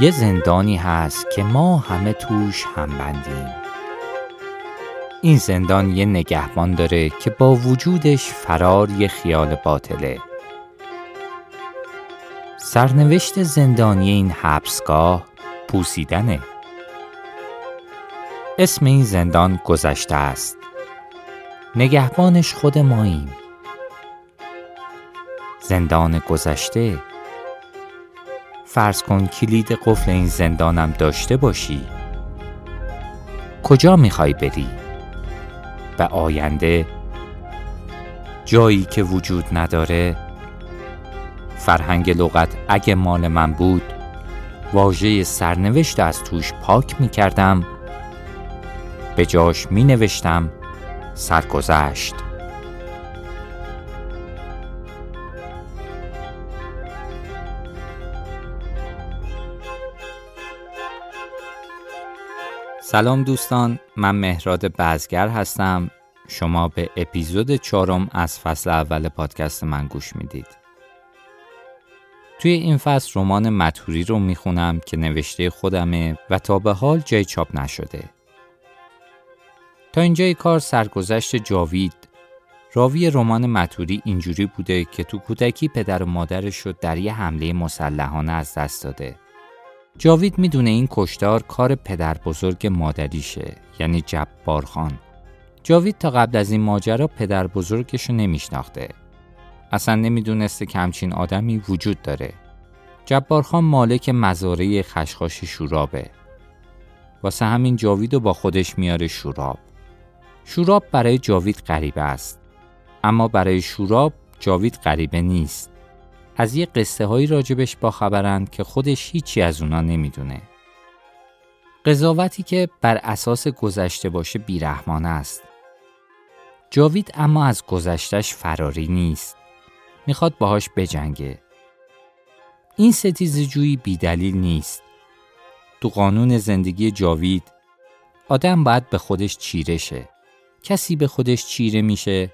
یه زندانی هست که ما همه توش هم بندیم. این زندان یه نگهبان داره که با وجودش فرار یه خیال باطله. سرنوشت زندانی این حبسگاه پوسیدنه. اسم این زندان گذشته است. نگهبانش خود ماییم زندان گذشته. فرض کن کلید قفل این زندانم داشته باشی. کجا می‌خوای بری؟ به آینده جایی که وجود نداره فرهنگ لغت اگه مال من بود. واژه سرنوشت از توش پاک می‌کردم. به جاش می نوشتم سرگذشت. سلام دوستان من مهراد بزگر هستم. شما به اپیزود چهارم از فصل اول پادکست من گوش می‌دید. توی این فصل رمان متوری رو می‌خونم که نوشته خودمه و تا به حال جای چاپ نشده تا اینجای کار سرگذشت جاوید راوی رمان متوری اینجوری بوده که تو کودکی پدر و مادرش رو در یه حمله مسلحانه از دست داده جاوید می‌دونه این کشتار کار پدر بزرگ مادریشه یعنی جبار خان. جاوید تا قبل از این ماجرا پدر بزرگشو نمیشناخته. اصلا نمی‌دونسته که همچین آدمی وجود داره. جبار خان مالک مزاره خشخاش شورابه. واسه همین جاوید رو با خودش میاره شوراب. شوراب برای جاوید غریبه است. اما برای شوراب جاوید غریبه نیست. از یه قصه هایی راجبش با خبرند که خودش هیچی از اونا نمی‌دونه. قضاوتی که بر اساس گذشته باشه بیرحمانه است. جاوید اما از گذشتش فراری نیست. می‌خواد باهاش بجنگه. این ستیزجویی بیدلیل نیست. تو قانون زندگی جاوید آدم باید به خودش چیره شه. کسی به خودش چیره میشه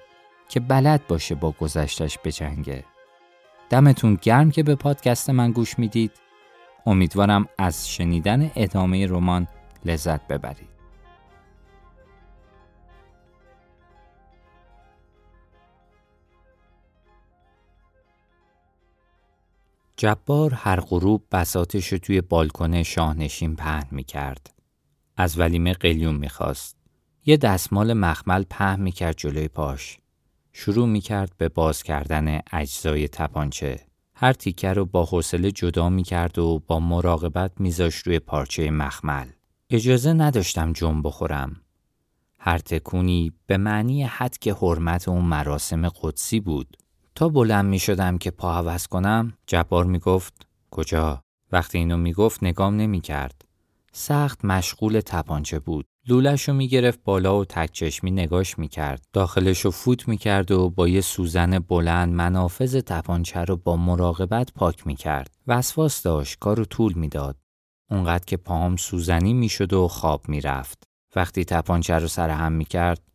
که بلد باشه با گذشتش بجنگه. دمتون گرم که به پادکست من گوش می‌دید. امیدوارم از شنیدن ادامه رمان لذت ببرید. جبار هر غروب بساتش توی بالکن شاهنشین پهن می کرد. از ولیمه قلیون می خواست. یه دستمال مخمل پهن می کرد جلوی پاش. شروع می کرد به باز کردن اجزای تپانچه. هر تیکه رو با حوصله جدا می کرد و با مراقبت میذاشت روی پارچه مخمل. اجازه نداشتم جنب بخورم. هر تکونی به معنی حد که حرمت اون مراسم قدسی بود. تا بلند می شدم که پا عوض کنم جبار می گفت کجا؟ وقتی اینو می گفت نگام نمی کرد. سخت مشغول تپانچه بود. لولش رو گرفت بالا و تک چشمی نگاش کرد. داخلش رو فوت کرد و با یه سوزن بلند منافذ تپانچه رو با مراقبت پاک کرد. وسواس داشت کارو طول می‌داد. اونقدر که پاهم سوزنی شد و خواب رفت. وقتی تپانچه رو سر هم کرد.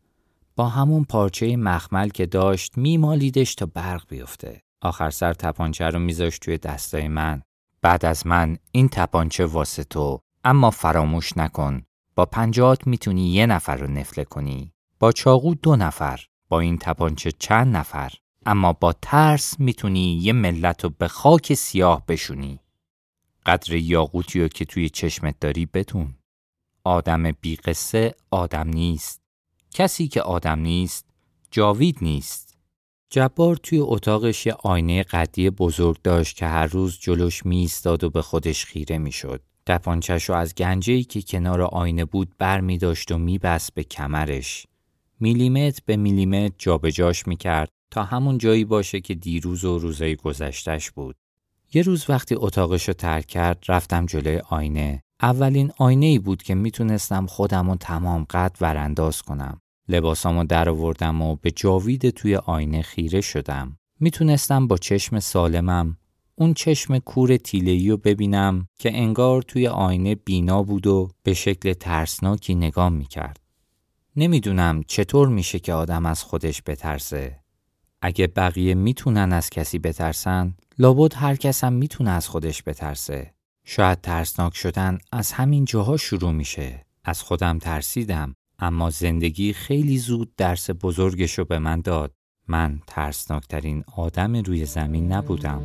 با همون پارچه مخمل که داشت میمالیدش تا برق بیفته. آخر سر تپانچه رو میذاشت توی دستای من. بعد از من این تپانچه واسه تو اما فراموش نکن. با پنجات می‌تونی یه نفر رو نفله کنی. با چاقو دو نفر با این تپانچه چند نفر. اما با ترس می‌تونی یه ملت رو به خاک سیاه بشونی. قدر یاقوتی که توی چشمت داری بتون آدم بی قصه آدم نیست. کسی که آدم نیست جاوید نیست جبار توی اتاقش یه آینه قدی بزرگ داشت که هر روز جلوش میستاد و به خودش خیره می‌شد. تپانچش رو از گنجهی که کنار آینه بود بر می داشت و می بست به کمرش. میلیمتر به میلیمتر جابجاش می کرد تا همون جایی باشه که دیروز و روزای گذشتش بود. یه روز وقتی اتاقش رو ترک کرد رفتم جلوی آینه. اولین آینه ای بود که می‌تونستم خودم رو تمام قد ورانداز کنم. لباسامو در آوردم و به جاوید توی آینه خیره شدم. می‌تونستم با چشم سالمم اون چشم کور تیلهی رو ببینم که انگار توی آینه بینا بود و به شکل ترسناکی نگام می‌کرد. نمی‌دونم چطور میشه که آدم از خودش بترسه. اگه بقیه می‌تونن از کسی بترسن، لابد هر کس هم می‌تونه از خودش بترسه. شاید ترسناک شدن از همین جاها شروع میشه. از خودم ترسیدم اما زندگی خیلی زود درس بزرگشو به من داد. من ترسناکترین آدم روی زمین نبودم.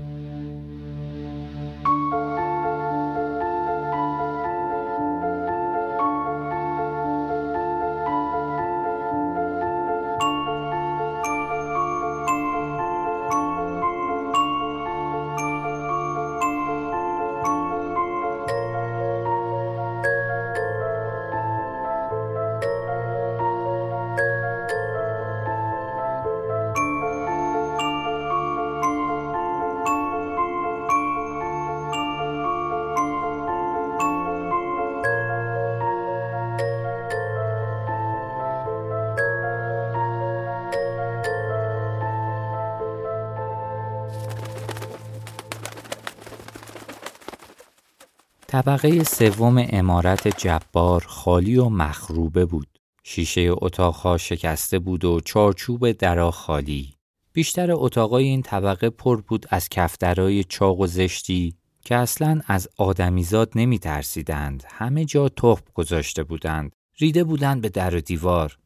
طبقه سوم امارت جبار خالی و مخروبه بود. شیشه اتاقها شکسته بود و چارچوب درا خالی. بیشتر اتاقای این طبقه پر بود از کفترهای چاق و زشتی که اصلا از آدمیزاد نمی ترسیدند. همه جا تخم گذاشته بودند. ریده بودند به در و دیوار.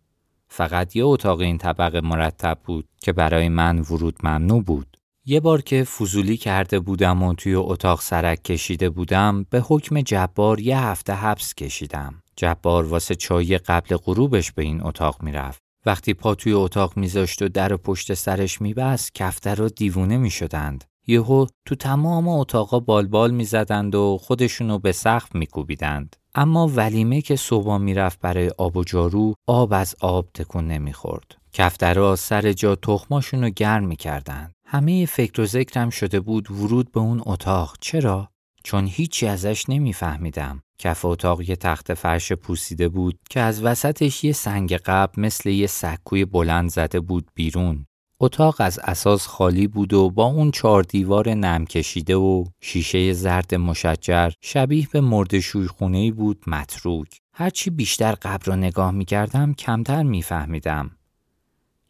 فقط یه اتاق این طبقه مرتب بود که برای من ورود ممنوع بود. یه بار که فضولی کرده بودم و توی اتاق سرک کشیده بودم به حکم جبار یه هفته حبس کشیدم. جبار واسه چای قبل غروبش به این اتاق می‌رفت. وقتی پا توی اتاق میذاشت و در پشت سرش میبست کفتر رو دیوونه می‌شدند. یهو تو تمام اتاقا بالبال می‌زدند و خودشونو به سقف میکوبیدند. اما ولیمه که صبح می‌رفت برای آب و جارو آب از آب تکون نمی‌خورد. کفترها سر جا تخماشون رو گرم می‌کردند. همه فکر و ذکرم شده بود ورود به اون اتاق. چرا؟ چون هیچی ازش نمیفهمیدم. کف اتاق یه تخت فرش پوسیده بود که از وسطش یه سنگ قبل مثل یه سکوی بلند زده بود بیرون. اتاق از اساس خالی بود و با اون چهار دیوار نم کشیده و شیشه زرد مشجر شبیه به مردشوی خونه بود متروک. هرچی بیشتر قبر رو نگاه می کردم کمتر میفهمیدم.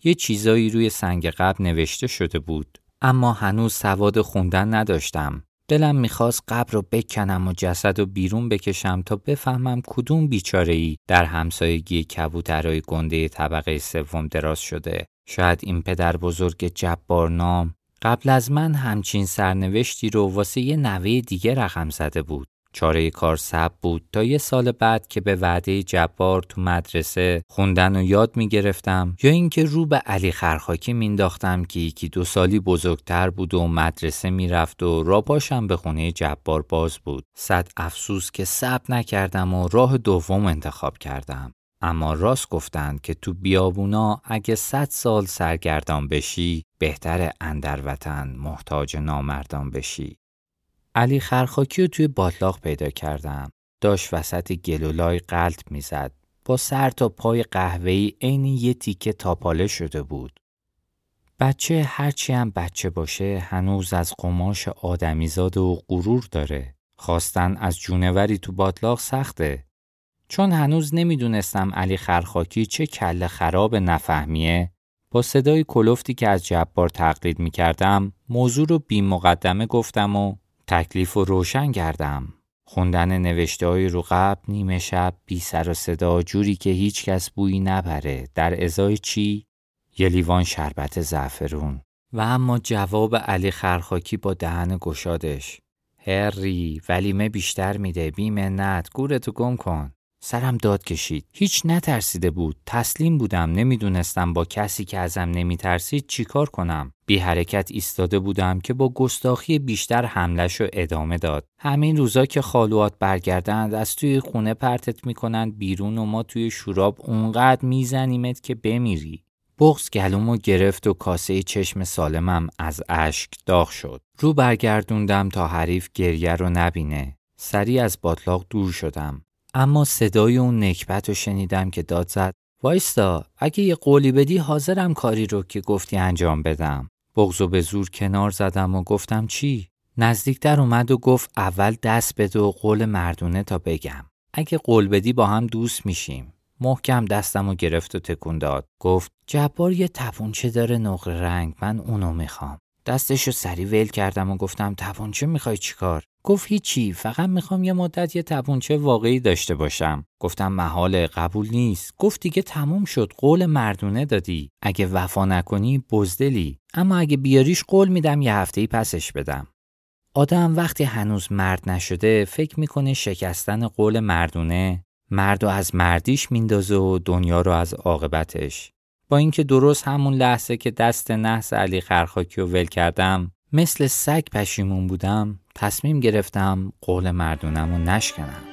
یه چیزایی روی سنگ قبل نوشته شده بود اما هنوز سواد خوندن نداشتم. دلم می‌خواست قبر رو بکنم و جسد رو بیرون بکشم تا بفهمم کدوم بیچاره ای در همسایگی کبوترهای گنده طبقه سوم دراز شده. شاید این پدر بزرگ جبار نام قبل از من همچین سرنوشتی رو واسه یه نوه دیگه رقم زده بود. چاره کار سب بود. تا یه سال بعد که به وعده جبار تو مدرسه خوندن و یاد می گرفتم یا اینکه رو به علی خرخاکی مینداختم که یکی دو سالی بزرگتر بود و مدرسه می‌رفت و راپاشم به خونه جبار باز بود. صد افسوس که سب نکردم و راه دوم انتخاب کردم. اما راست گفتند که تو بیابونا اگه صد سال سرگردان بشی بهتر اندر وطن محتاج نامردان بشی. علی خرخاکی رو توی باطلاق پیدا کردم. داشت وسط گلولای قلط می‌زد. با سر تا پای قهوه‌ای عین یه تیکه تاپاله شده بود. بچه هرچی هم بچه باشه هنوز از قماش آدمیزاد و غرور داره. خواستن از جونوری تو باطلاق سخته. چون هنوز نمی‌دونستم علی خرخاکی چه کل خراب نفهمیه با صدای کلفتی که از جبار تقلید می‌کردم موضوع رو بی مقدمه گفتم و تکلیف رو روشن کردم. خوندن نوشته های رو قبل نیمه شب بی سر و صدا جوری که هیچ کس بویی نبره. در ازای چی؟ یه لیوان شربت زعفرون. و اما جواب علی خرخاکی با دهن گشادش. هری ولیمه بیشتر میده. بی منت گورتو گم کن. سرم داد کشید. هیچ نترسیده بود. تسلیم بودم. نمی‌دونستم با کسی که ازم نمیترسید چیکار کنم. بی حرکت ایستاده بودم که با گستاخی بیشتر حملش رو ادامه داد. همین روزا که خالوات برگردند از توی خونه پرتت می‌کنند بیرون و ما توی شوراب اونقدر میزنیمت که بمیری. بغز گلومو گرفت و کاسه چشم سالمم از اشک داغ شد. رو برگردوندم تا حریف گریه رو نبینه. سریع از باطلاق دور شدم. اما صدای اون نکبت رو شنیدم که داد زد. وایستا اگه یه قولی بدی حاضرم کاری رو که گفتی انجام بدم. بغزو به زور کنار زدم و گفتم چی؟ نزدیکتر اومد و گفت اول دست بده و قول مردونه تا بگم. اگه قول بدی با هم دوست میشیم. محکم دستم و گرفت و تکون داد. گفت جبار یه تپونچه داره نقره رنگ من اونو می‌خوام. دستشو سری ول کردم و گفتم تپونچه می‌خوای چیکار؟ گفت هیچی فقط می‌خوام یه مدت یه تپونچه واقعی داشته باشم. گفتم محال قبول نیست. گفت دیگه تموم شد قول مردونه دادی. اگه وفا نکنی بزدلی. اما اگه بیاریش قول میدم یه هفته پسش بدم. آدم وقتی هنوز مرد نشده فکر می‌کنه شکستن قول مردونه. مرد و از مردیش میندازه و دنیا رو از عاقبتش. با اینکه درست همون لحظه که دست نحس علی خرخاکی رو ول کردم مثل سگ پشیمون بودم تصمیم گرفتم قول مردونم رو نشکنم.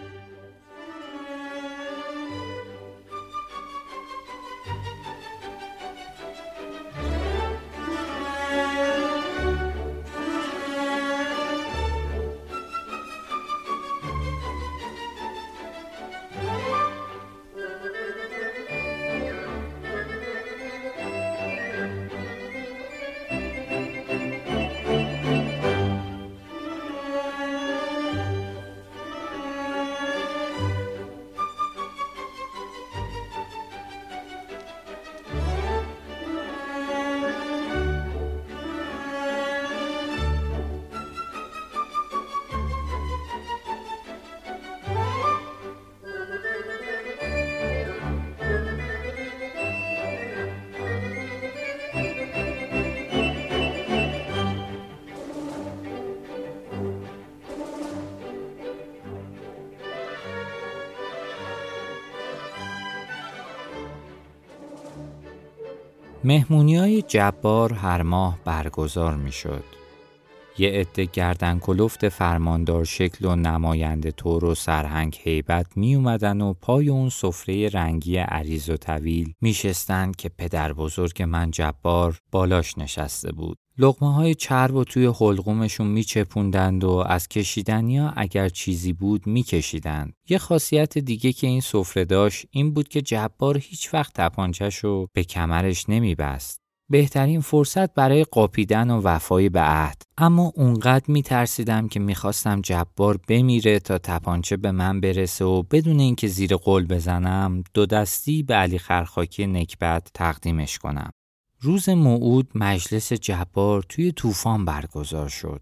مهمونی های جبار هر ماه برگزار می شد. یه عده گردن کلفت فرماندار شکل و نماینده طور و سرهنگ هیبت می اومدن و پای اون سفره رنگی عریض و طویل میشستن که پدر بزرگ من جبار بالاش نشسته بود. لغمه های چرب و توی حلقومشون میچپوندند و از کشیدنیا اگر چیزی بود میکشیدند. یه خاصیت دیگه که این سفره داشت این بود که جبار هیچ وقت تپانچش رو به کمرش نمیبست. بهترین فرصت برای قاپیدن و وفای به عهد اما اونقدر میترسیدم که می‌خواستم جبار بمیره تا تپانچه به من برسه و بدون اینکه زیر قول بزنم دو دستی به علی خرخاکی نکبت تقدیمش کنم روز موعود مجلس جبار توی طوفان برگزار شد.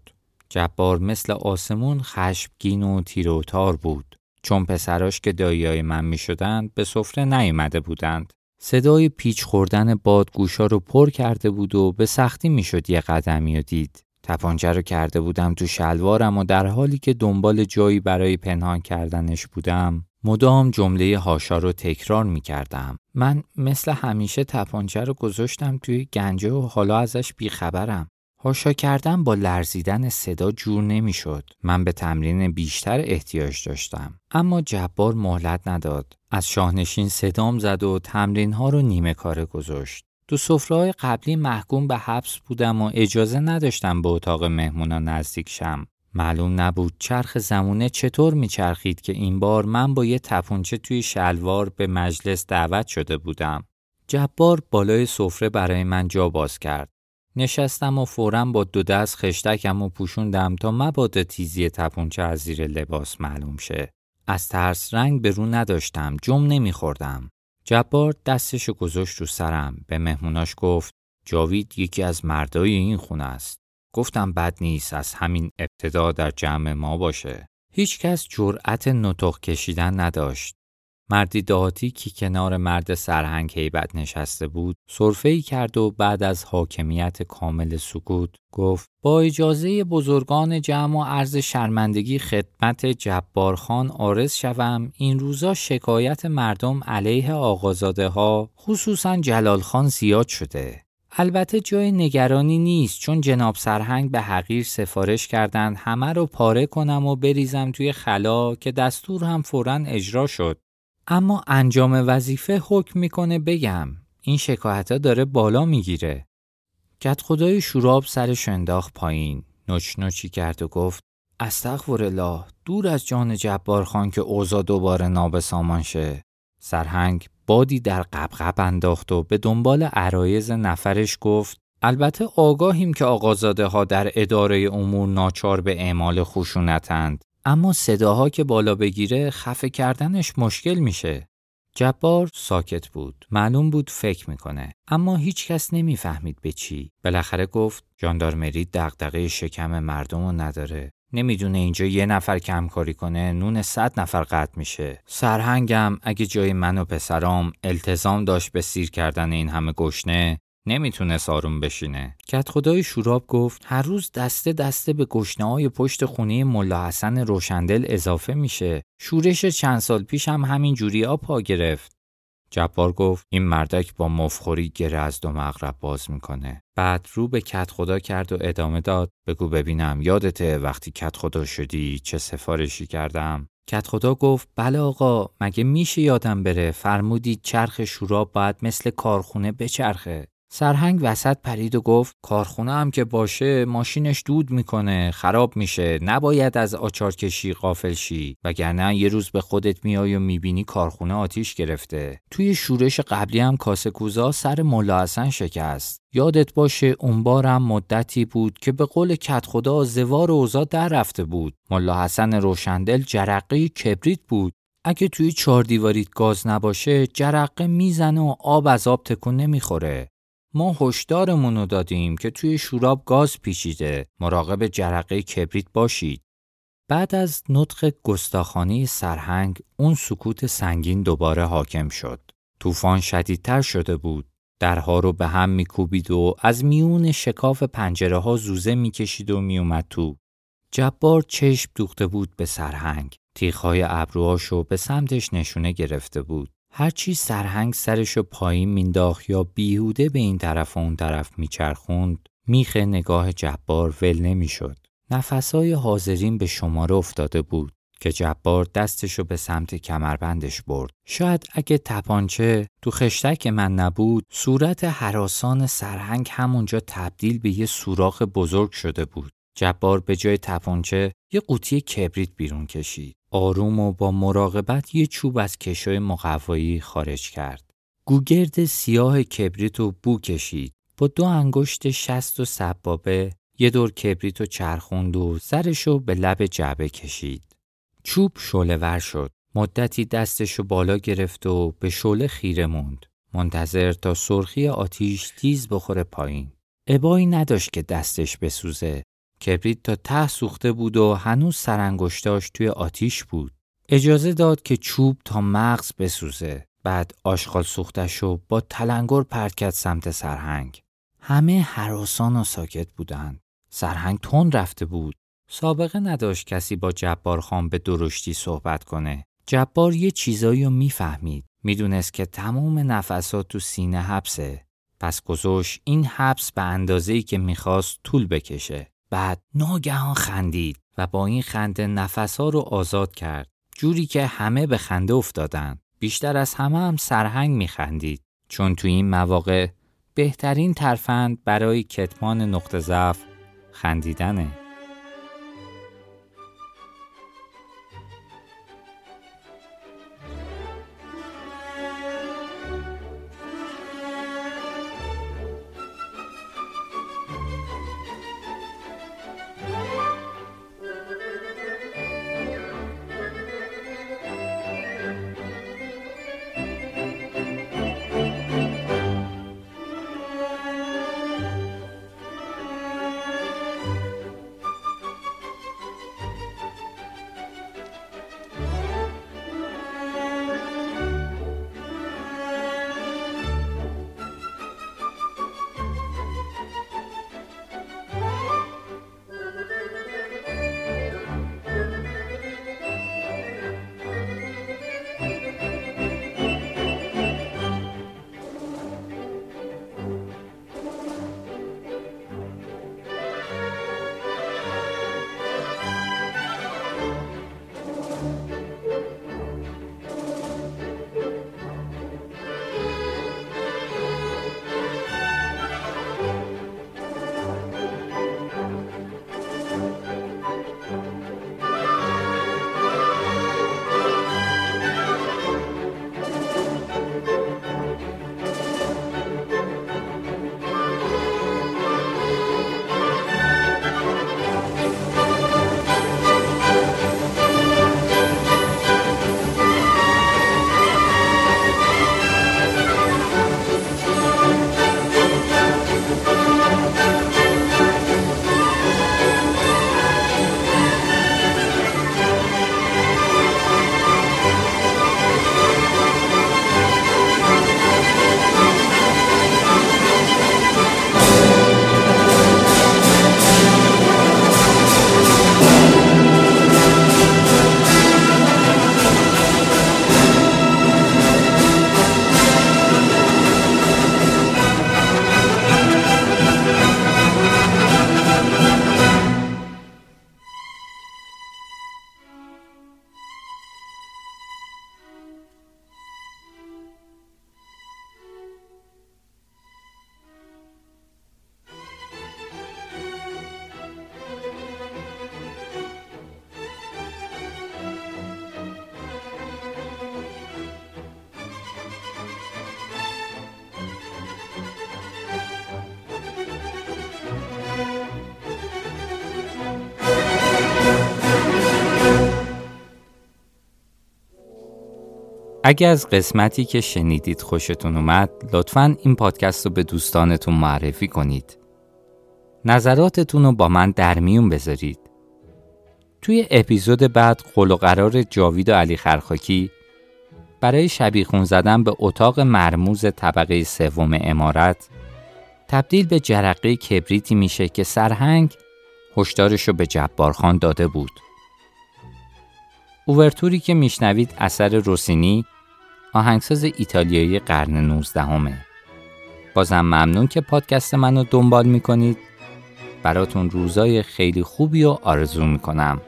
جبار مثل آسمون خشمگین و تیروتار بود. چون پسراش که داییای من می شدند به سفره نیومده بودند. صدای پیچ خوردن بادگوشا رو پر کرده بود و به سختی می‌شد یه قدمی و دید. تپانچه رو کرده بودم تو شلوارم و در حالی که دنبال جایی برای پنهان کردنش بودم مدام جمله هاشا رو تکرار می کردم. من مثل همیشه تپانچه رو گذاشتم توی گنجه و حالا ازش بیخبرم. هاشا کردن با لرزیدن صدا جور نمی‌شد. من به تمرین بیشتر احتیاج داشتم. اما جبار مهلت نداد. از شاهنشین صدام زد و تمرین ها رو نیمه کاره گذاشت. تو سفره قبلی محکوم به حبس بودم و اجازه نداشتم به اتاق مهمونا نزدیک شم. معلوم نبود چرخ زمونه چطور میچرخید که این بار من با یه تپونچه توی شلوار به مجلس دعوت شده بودم. جبار بالای سفره برای من جا باز کرد. نشستم و فورا با دو دست خشتکم و پوشوندم تا مبادا تیزی تپونچه از زیر لباس معلوم شه. از ترس رنگ به رو نداشتم جم نمیخوردم. جبار دستشو گذاشت رو سرم به مهموناش گفت جاوید یکی از مردای این خونه است. گفتم بد نیست از همین ابتدا در جمع ما باشه. هیچ کس جرأت نطق کشیدن نداشت. مردی دهاتی که کنار مرد سرهنگ هیبت نشسته بود صرفه ای کرد و بعد از حاکمیت کامل سکوت گفت با اجازه بزرگان جمع و عرض شرمندگی خدمت جبارخان آرز شوم این روزا شکایت مردم علیه آقازاده ها خصوصا جلال خان زیاد شده البته جای نگرانی نیست چون جناب سرهنگ به حقیر سفارش کردند همه رو پاره کنم و بریزم توی خلا که دستور هم فورا اجرا شد. اما انجام وظیفه حکم می‌کنه بگم این شکایت داره بالا می‌گیره. کت خدای شوراب سرش انداخت پایین نوچ نوچی کرد و گفت استغفر الله دور از جان جبار خان که اوضاع دوباره نابسامان شه. سرهنگ بادی در قبقب انداخت و به دنبال عرایز نفرش گفت البته آگاهیم که آقازاده ها در اداره امور ناچار به اعمال خشونتند اما صداها که بالا بگیره خفه کردنش مشکل میشه. جبار ساکت بود. معلوم بود فکر می‌کنه. اما هیچ کس نمی‌فهمید به چی. بالاخره گفت جاندارمری دغدغه شکم مردم رو نداره. نمی‌دونه اینجا یه نفر کمکاری کنه نون صد نفر قطع میشه. سرهنگم اگه جای من و پسرام التزام داشت به سیر کردن این همه گشنه نمی‌تونه سارون بشینه. کت خدای شوراب گفت هر روز دسته دسته به گشنه های پشت خونه ملا حسن روشندل اضافه میشه. شورش چند سال پیش هم همین جوری ها پا گرفت. جبار گفت این مردک با مفخوری گره از دو مغرب باز می‌کنه. بعد رو به کت خدا کرد و ادامه داد بگو ببینم یادته وقتی کت خدا شدی چه سفارشی کردم؟ کت خدا گفت بله آقا مگه میشه یادم بره فرمودید چرخ شوراب باید مثل کارخونه بچرخه سرهنگ وسط پرید و گفت کارخونه هم که باشه ماشینش دود می‌کنه خراب میشه نباید از آچار کشی قافل شی وگرنه یه روز به خودت میای و می‌بینی کارخونه آتیش گرفته. توی شورش قبلی هم کاسه کوزا سر ملا حسن شکست. یادت باشه اون بارم مدتی بود که به قول کت خدا زوار اوزا در رفته بود. ملا حسن روشندل جرقه کبریت بود. اگه توی چهار دیواریت گاز نباشه جرقه می‌زنه و آب از آب تکون نمی‌خوره. ما هشدارمون رو دادیم که توی شوراب گاز پیچیده مراقب جرقه کبریت باشید. بعد از نطق گستاخانی سرهنگ اون سکوت سنگین دوباره حاکم شد. طوفان شدیدتر شده بود. درها رو به هم میکوبید و از میون شکاف پنجره ها زوزه می‌کشید و میومد تو. جبار چشم دوخته بود به سرهنگ. تیخهای ابروهاشو به سمتش نشونه گرفته بود. هرچی سرهنگ سرشو پایین مینداخت یا بیهوده به این طرف و اون طرف میچرخوند میخ نگاه جبار ول نمی‌شد. نفسای حاضرین به شماره افتاده بود که جبار دستشو به سمت کمربندش برد. شاید اگه تپانچه تو خشتک من نبود صورت حراسان سرهنگ همونجا تبدیل به یه سوراخ بزرگ شده بود. جبار به جای تپانچه یه قوطی کبریت بیرون کشید. آروم و با مراقبت یه چوب از کشوی مقوایی خارج کرد. گوگرد سیاه کبریت و بو کشید. با دو انگشت شست و سبابه یه دور کبریت و چرخوند و سرشو به لب جعبه کشید. چوب شوله ور شد. مدتی دستشو بالا گرفت و به شوله خیره موند. منتظر تا سرخی آتیش تیز بخوره پایین. ابایی نداشت که دستش بسوزه کبریت تا ته سوخته بود و هنوز سرانگشتاش توی آتیش بود. اجازه داد که چوب تا مغز بسوزه. بعد آشغال سوختش با تلنگر پرت کرد سمت سرهنگ. همه حراسان و ساکت بودند. سرهنگ تون رفته بود. سابقه نداشت کسی با جبار خان به درشتی صحبت کنه. جبار یه چیزایی رو می‌فهمید. می‌دونست که تمام نفسات تو سینه حبسه. پس گذاشت این حبس به اندازه‌ای که می‌خواست طول بکشه. بعد ناگهان خندید و با این خنده نفسها رو آزاد کرد. جوری که همه به خنده افتادن بیشتر از همه هم سرهنگ میخندید. چون تو این مواقع بهترین ترفند برای کتمان نقطه ضعف خندیدنه. اگه از قسمتی که شنیدید خوشتون اومد لطفا این پادکست رو به دوستانتون معرفی کنید. نظراتتون رو با من در میون بذارید. توی اپیزود بعد قول و قرار جاوید و علی خرخاکی برای شبیخون زدن به اتاق مرموز طبقه سوم امارت تبدیل به جرقه کبریتی میشه که سرهنگ هشدارش رو به جبارخان داده بود. اوورتوری که میشنوید اثر روسینی آهنگساز ایتالیایی قرن 19 همه. بازم ممنون که پادکست منو دنبال می‌کنید براتون روزای خیلی خوبی و آرزو می‌کنم